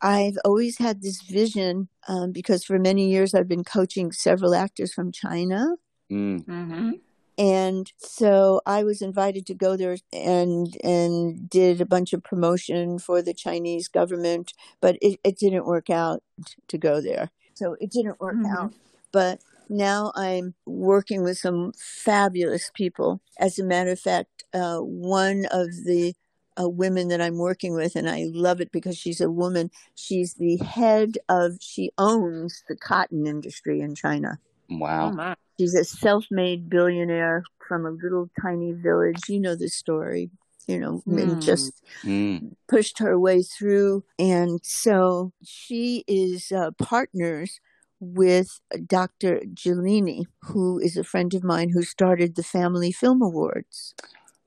I've always had this vision um, because for many years I've been coaching several actors from China, Mm. Mm-hmm. and so I was invited to go there and and did a bunch of promotion for the Chinese government, but it, it didn't work out to go there. So it didn't work Mhm. out. But now I'm working with some fabulous people. As a matter of fact, uh, one of the uh, women that I'm working with, and I love it because she's a woman. She's the head of. She owns the cotton industry in China. Wow. Oh my. She's a self-made billionaire from a little tiny village. You know the story, you know, Mm. and just Mm. pushed her way through. And so she is uh, partners with Dr. Gelini, who is a friend of mine who started the Family Film Awards.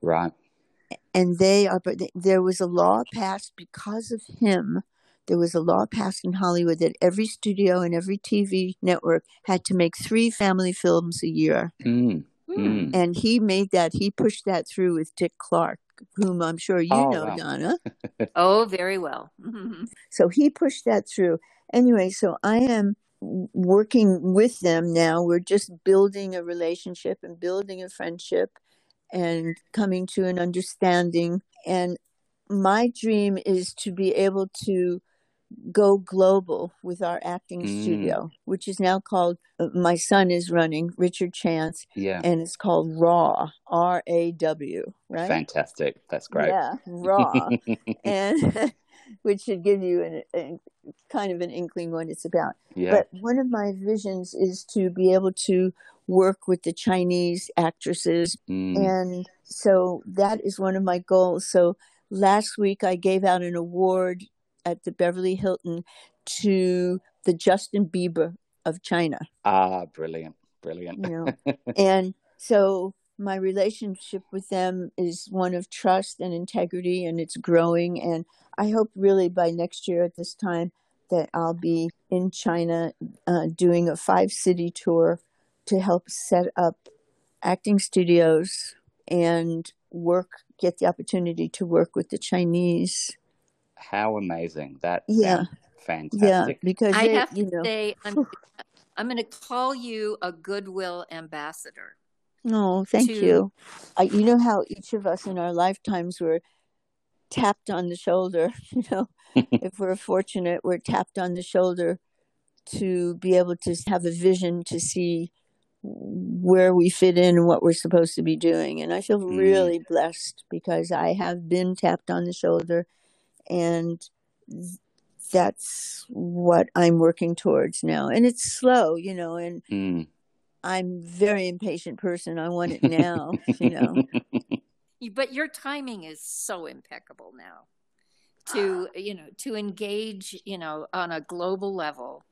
Right. And they are, but there was a law passed because of him. There was a law passed in Hollywood that every studio and every TV network had to make three family films a year. Mm. Mm. Mm. And he made that, he pushed that through with Dick Clark, whom I'm sure you Oh, know, wow. Donna. Oh, very well. Mhm. So he pushed that through. Anyway, so I am working with them now. We're just building a relationship and building a friendship and coming to an understanding. And my dream is to be able to go global with our acting Mm. studio, which is now called, uh, my son is running, Richard Chance, Yeah. and it's called RAW, R A W, right? Fantastic. That's great. Yeah, RAW and which should give you an, a kind of an inkling what it's about. yeah. But one of my visions is to be able to work with the Chinese actresses, Mm. and so that is one of my goals. So last week I gave out an award at the Beverly Hilton to the Justin Bieber of China. Ah, brilliant, brilliant. You know, and so my relationship with them is one of trust and integrity, and it's growing. And I hope really by next year at this time that I'll be in China uh, doing a five city tour to help set up acting studios and work, get the opportunity to work with the Chinese. How amazing! That Yeah. fantastic. Yeah, because I they, have you to know, say, I'm, I'm going to call you a goodwill ambassador. No, thank to- you. I, you know how each of us in our lifetimes were tapped on the shoulder. You know, if we're fortunate, we're tapped on the shoulder to be able to have a vision to see where we fit in and what we're supposed to be doing. And I feel Mm. really blessed because I have been tapped on the shoulder, and that's what I'm working towards now. And it's slow, you know, and Mm. I'm very impatient person. I want it now, you know. But your timing is so impeccable now to, you know, to engage, you know, on a global level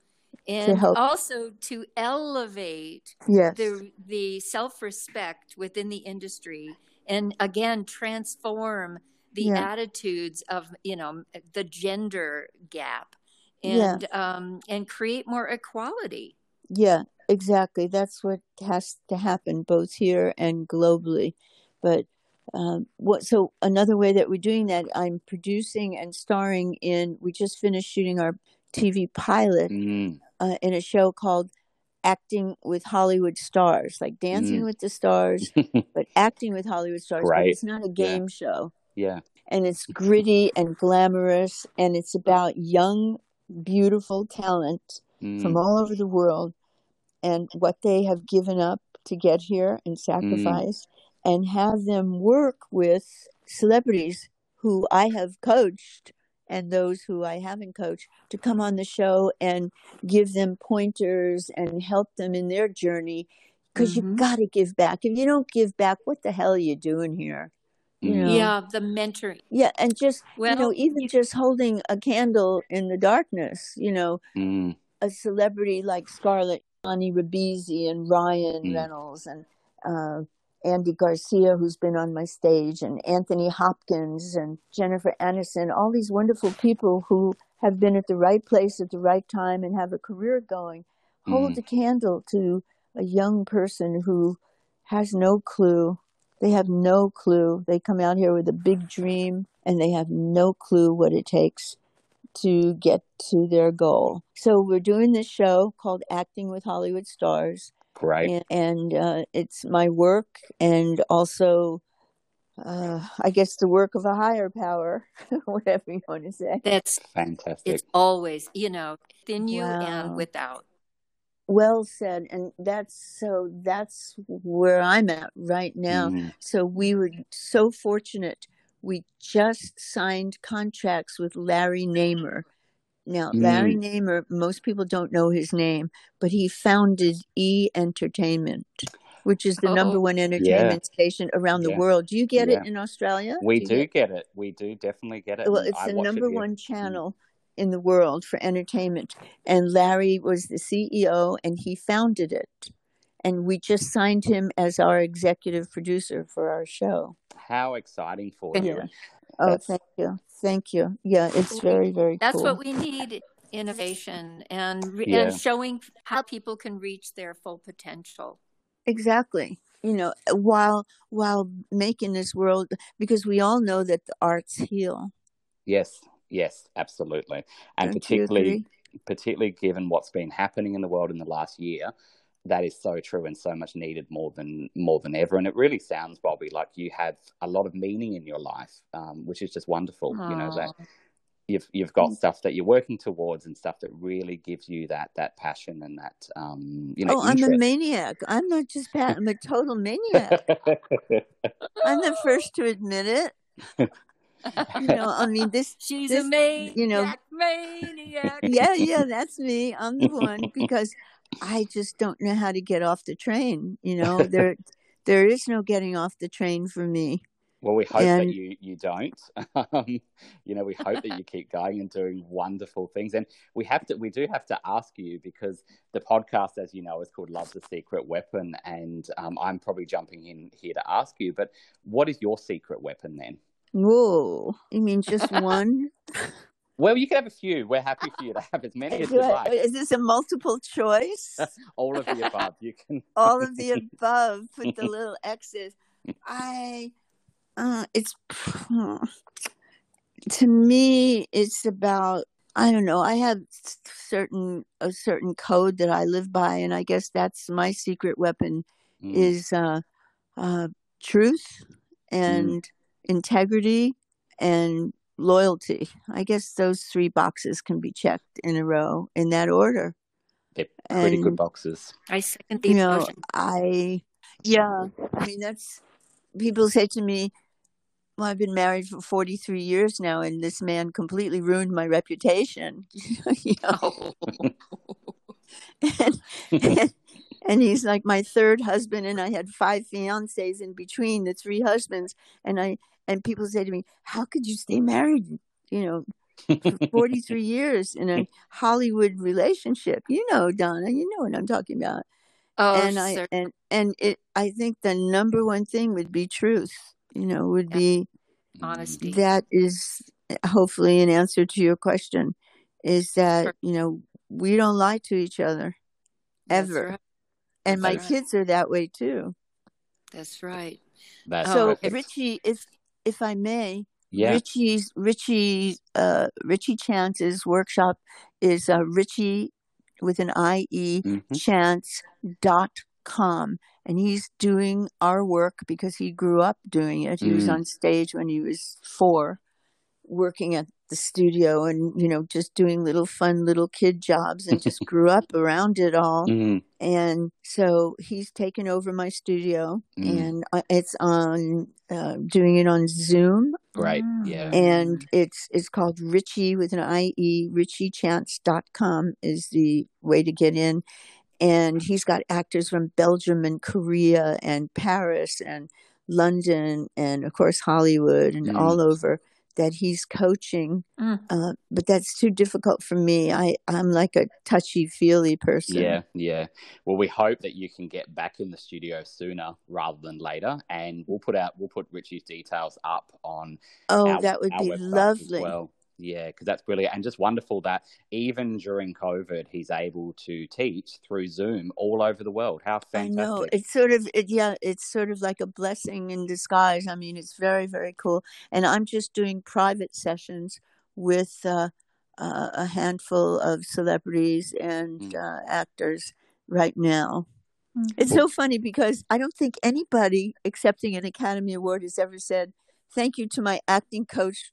and help. also to elevate Yes. the the self-respect within the industry and again transform the Yeah. attitudes of you know the gender gap Yeah. and um and create more equality Yeah, exactly. That's what has to happen both here and globally. But um, what? So another way that we're doing that, I'm producing and starring in. We just finished shooting our TV pilot Mm. uh, in a show called "Acting with Hollywood Stars," like Dancing Mm. with the Stars, but acting with Hollywood stars. But Great. it's not a game show. Yeah. and it's gritty and glamorous and it's about young beautiful talent Mm. from all over the world and what they have given up to get here and sacrificed and have them work with celebrities who I have coached and those who I haven't coached to come on the show and give them pointers and help them in their journey because Mhm. you've got to give back. If you don't give back, what the hell are you doing here? You know? yeah the mentoring Yeah, and just well you know, even just holding a candle in the darkness, you know, Mm. a celebrity like Scarlett, Ani Ribisi, and Ryan Mm. Reynolds, and uh, Andy Garcia, who's been on my stage, and Anthony Hopkins, and Jennifer Aniston, all these wonderful people who have been at the right place at the right time and have a career going. Hold Mm. a candle to a young person who has no clue. They have no clue. They come out here with a big dream and they have no clue what it takes to get to their goal. So we're doing this show called Acting with Hollywood Stars, Right. and, and uh, it's my work and also, uh, I guess, the work of a higher power, whatever you want to say. that's Fantastic. it's always you know within you Wow. and without Well said, and that's so. That's where I'm at right now. Mm. So we were so fortunate. We just signed contracts with Larry Namer. Now, Larry Namer, most people don't know his name, but he founded E Entertainment, which is the number Oh. one entertainment station around the Yeah. world. Do you get Yeah. it in Australia? We you do get- get it. We do definitely get it. well, it's I the watch it number here. one channel in the world for entertainment. And Larry was the CEO and he founded it. And we just signed him as our executive producer for our show. How exciting for Yeah. you. Oh, That's- thank you. Thank you. Yeah, it's very, very that's cool. what we need innovation and re- Yeah. and showing how people can reach their full potential exactly. You know, while while making this world because we all know that the arts heal. Yes, yes, absolutely. And Don't particularly particularly given what's been happening in the world in the last year, that is so true and so much needed more than more than ever. And it really sounds, Bobbi, like you have a lot of meaning in your life, um, which is just wonderful. You know that you've you've got stuff that you're working towards and stuff that really gives you that that passion and that um, you know. Oh, I'm a maniac. I'm not just Pat. I'm a total maniac. I'm the first to admit it. You know, I mean, this she's this, a maniac you know- maniac yeah, yeah, that's me. I'm the one because I just don't know how to get off the train. You know, there there is no getting off the train for me. Well, we hope And- that you you don't. Um, you know, we hope that you keep going and doing wonderful things. And we have to, we do have to ask you because the podcast, as you know, is called "Love's a Secret Weapon," and um, I'm probably jumping in here to ask you. But what is your secret weapon then? Whoa. You mean just one? Well, you can have a few. We're happy for you to have as many as you like. Is this a multiple choice? All of the above. You can. All of the above. Put the little X's. I, uh, it's, to me, it's about, I don't know, I have certain, a certain code that I live by, and I guess that's my secret weapon Mm. is uh, uh, truth and integrity and loyalty. I guess those three boxes can be checked in a row in that order. They're pretty good boxes. I second the You know, emotion. I, yeah, I mean, that's, people say to me, well, I've been married for 43 years now, and this man completely ruined my reputation. you know? Oh. and, and, and he's like my third husband and i had five fiancés in between the three husbands and i and people say to me how could you stay married you know for 43 years in a hollywood relationship you know donna you know what i'm talking about Oh, and i sir. and and it i think the number one thing would be truth you know would Yeah. be honesty. that is hopefully an answer to your question is that Sure. you know we don't lie to each other ever right. and my right. kids are that way too That's right. That's so perfect. richie if if i may yeah. richie's richie uh richie chance's workshop is uh richie with an ie Mhm. chance dot com and he's doing our work because he grew up doing it he was Mm. on stage when he was four working at the studio and you know just doing little fun little kid jobs and just grew up around it all Mm. and so he's taken over my studio Mm. and uh, it's on uh, doing it on zoom Great. Mm. Yeah. and it's it's called richie with an ie richiechance.com is the way to get in and he's got actors from belgium and korea and paris and london and of course hollywood and Mm. all over that he's coaching Mm. uh, but that's too difficult for me i i'm like a touchy feely person Yeah, yeah. Well, we hope that you can get back in the studio sooner rather than later, and we'll put out we'll put Richie's details up on oh our, that would be lovely well. Yeah, because that's brilliant and just wonderful that even during COVID, he's able to teach through Zoom all over the world. How fantastic! I know it's sort of it, yeah, it's sort of like a blessing in disguise. I mean, it's very very cool. And I'm just doing private sessions with uh, uh, a handful of celebrities and Mm. uh, actors right now. Mm. It's so funny because I don't think anybody accepting an Academy Award has ever said thank you to my acting coach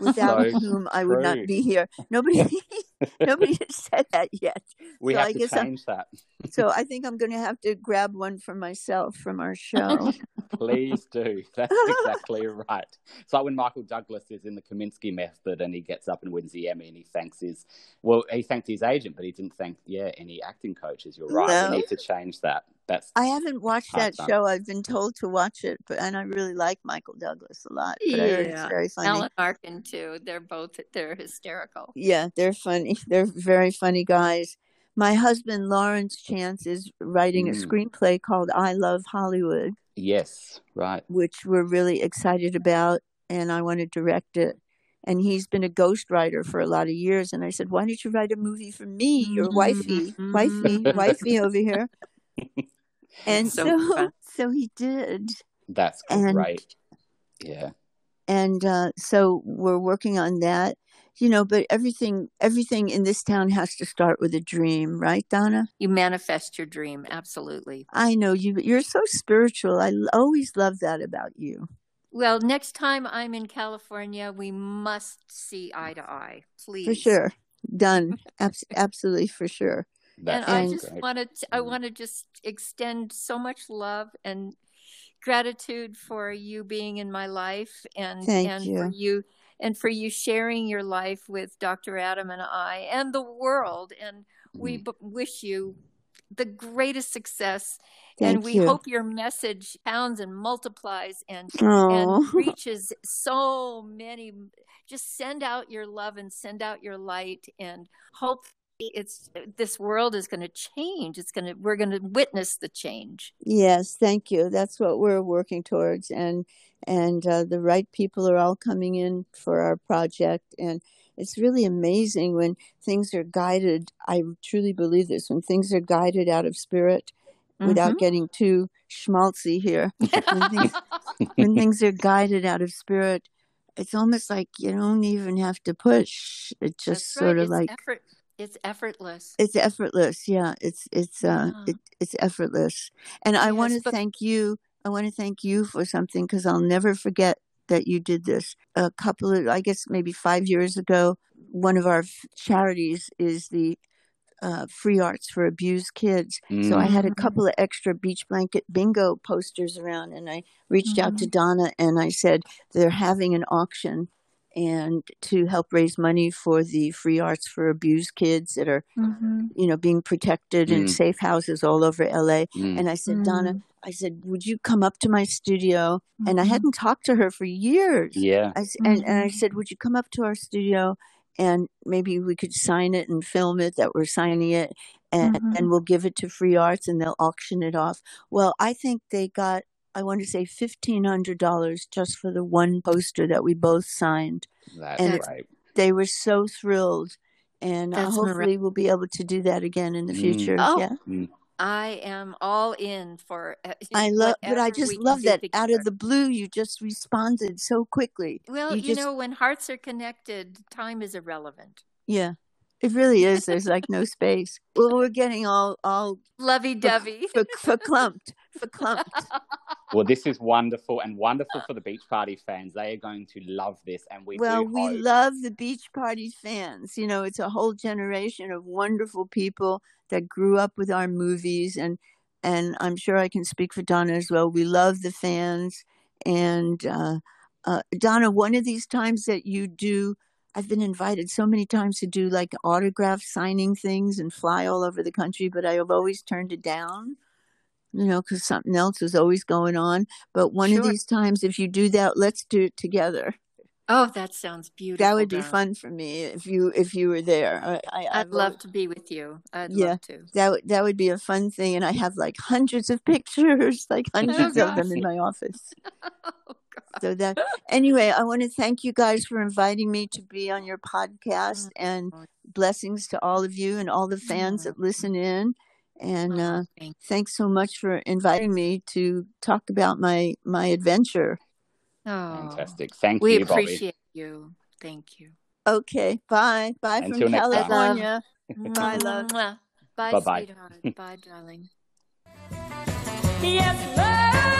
without So whom I would not be here. Nobody nobody has said that yet. we so have I to guess I'm- change that. So I think I'm going to have to grab one for myself from our show. Please do. That's exactly right. It's like when Michael Douglas is in the Kominsky method and he gets up and wins the Emmy and he thanks his, well, he thanked his agent, but he didn't thank, yeah, any acting coaches. You're right. No. We need to change that. That's, I haven't watched that done. show. I've been told to watch it, but and I really like Michael Douglas a lot. But I heard it's Yeah. very funny. Alan Arkin too. They're both they're hysterical. Yeah, they're funny. They're very funny guys. My husband Lawrence Chance is writing a Mm. screenplay called I Love Hollywood, yes, right. which we're really excited about, and I want to direct it. And he's been a ghostwriter for a lot of years. And I said, "Why don't you write a movie for me, your wifey, wifey, Mhm. wifey over here?" And So so, so he did. That's And great. Yeah. and uh, so we're working on that you know but everything everything in this town has to start with a dream right donna You manifest your dream, absolutely. i know you you're so spiritual i always love that about you Well, next time I'm in California, we must see eye to eye, please. for sure done Abs- absolutely for sure and I just want to I Mm. want to just extend so much love and gratitude for you being in my life and Thank and you. for you and for you sharing your life with Dr. Adam and I and the world and we Mm. b- wish you the greatest success. Thank and we you. hope your message pounds and multiplies and and reaches so many. Just send out your love and send out your light, and hope it's this world is going to change. It's going to we're going to witness the change. Yes, thank you. That's what we're working towards, and and uh, the right people are all coming in for our project, and it's really amazing when things are guided. I truly believe this when things are guided out of spirit, without Mhm. getting too schmaltzy here. when, things, when things are guided out of spirit, it's almost like you don't even have to push. It's just right. sort of it's like effort. It's effortless. it's effortless yeah it's it's uh Yeah. it, it's effortless and i want to but- thank you i want to thank you for something because i'll never forget that you did this a couple of i guess maybe five years ago one of our f- charities is the uh, free arts for abused kids so i had a Mm. couple of extra beach blanket bingo posters around and i reached out Mm-hmm. to donna and i said they're having an auction and to help raise money for the free arts for abused kids that are Mhm. you know, being protected in Mm. safe houses all over LA. Mm. And I said, Mm. Donna, I said, would you come up to my studio? And I Mhm. hadn't talked to her for years. Yeah. I, s- and, and I Mhm. said, would you come up to our studio and maybe we could sign it and film it that we're signing it and, Mhm. and we'll give it to Free Arts and they'll auction it off. Well, I think they got, I want to say $1,500 just for the one poster that we both signed. That's And it's- great. they were so thrilled. And uh, That's hopefully we'll be able to do that again in the Mm. future. Oh, yeah. I am all in for. uh, i love but i just love do that out of the blue you just responded so quickly. Well, you you, just- know, when hearts are connected, time is irrelevant. yeah. It really is. There's like no space. Well we're getting all all Lovey dovey. for, for clumped for clumped Well, this is wonderful and wonderful for the Beach Party fans. They are going to love this, and we well do we hope. love the beach party fans you know it's a whole generation of wonderful people that grew up with our movies and and i'm sure i can speak for donna as well we love the fans and uh, uh, donna one of these times that you do i've been invited so many times to do like autograph signing things and fly all over the country but i have always turned it down you know because something else is always going on but one of these times if you do that let's do it together Oh, that sounds beautiful. that would be darling. fun for me if you if you were there. I, I I'd I've love to be with you. I'd Yeah. love to. that would that would be a fun thing, and I have like hundreds of pictures, like oh, hundreds of them in my office. Oh, So that anyway, I want to thank you guys for inviting me to be on your podcast, mm. and Oh. blessings to all of you and all the fans mm. that listen in. And uh, thanks so much for inviting me to talk about my my adventure. Oh, Fantastic. Thank We you, We appreciate you. Thank you. Okay, bye, bye Until from next time. California. Bye, love. Bye, Bye-bye. sweetheart. Bye, darling. Yes, love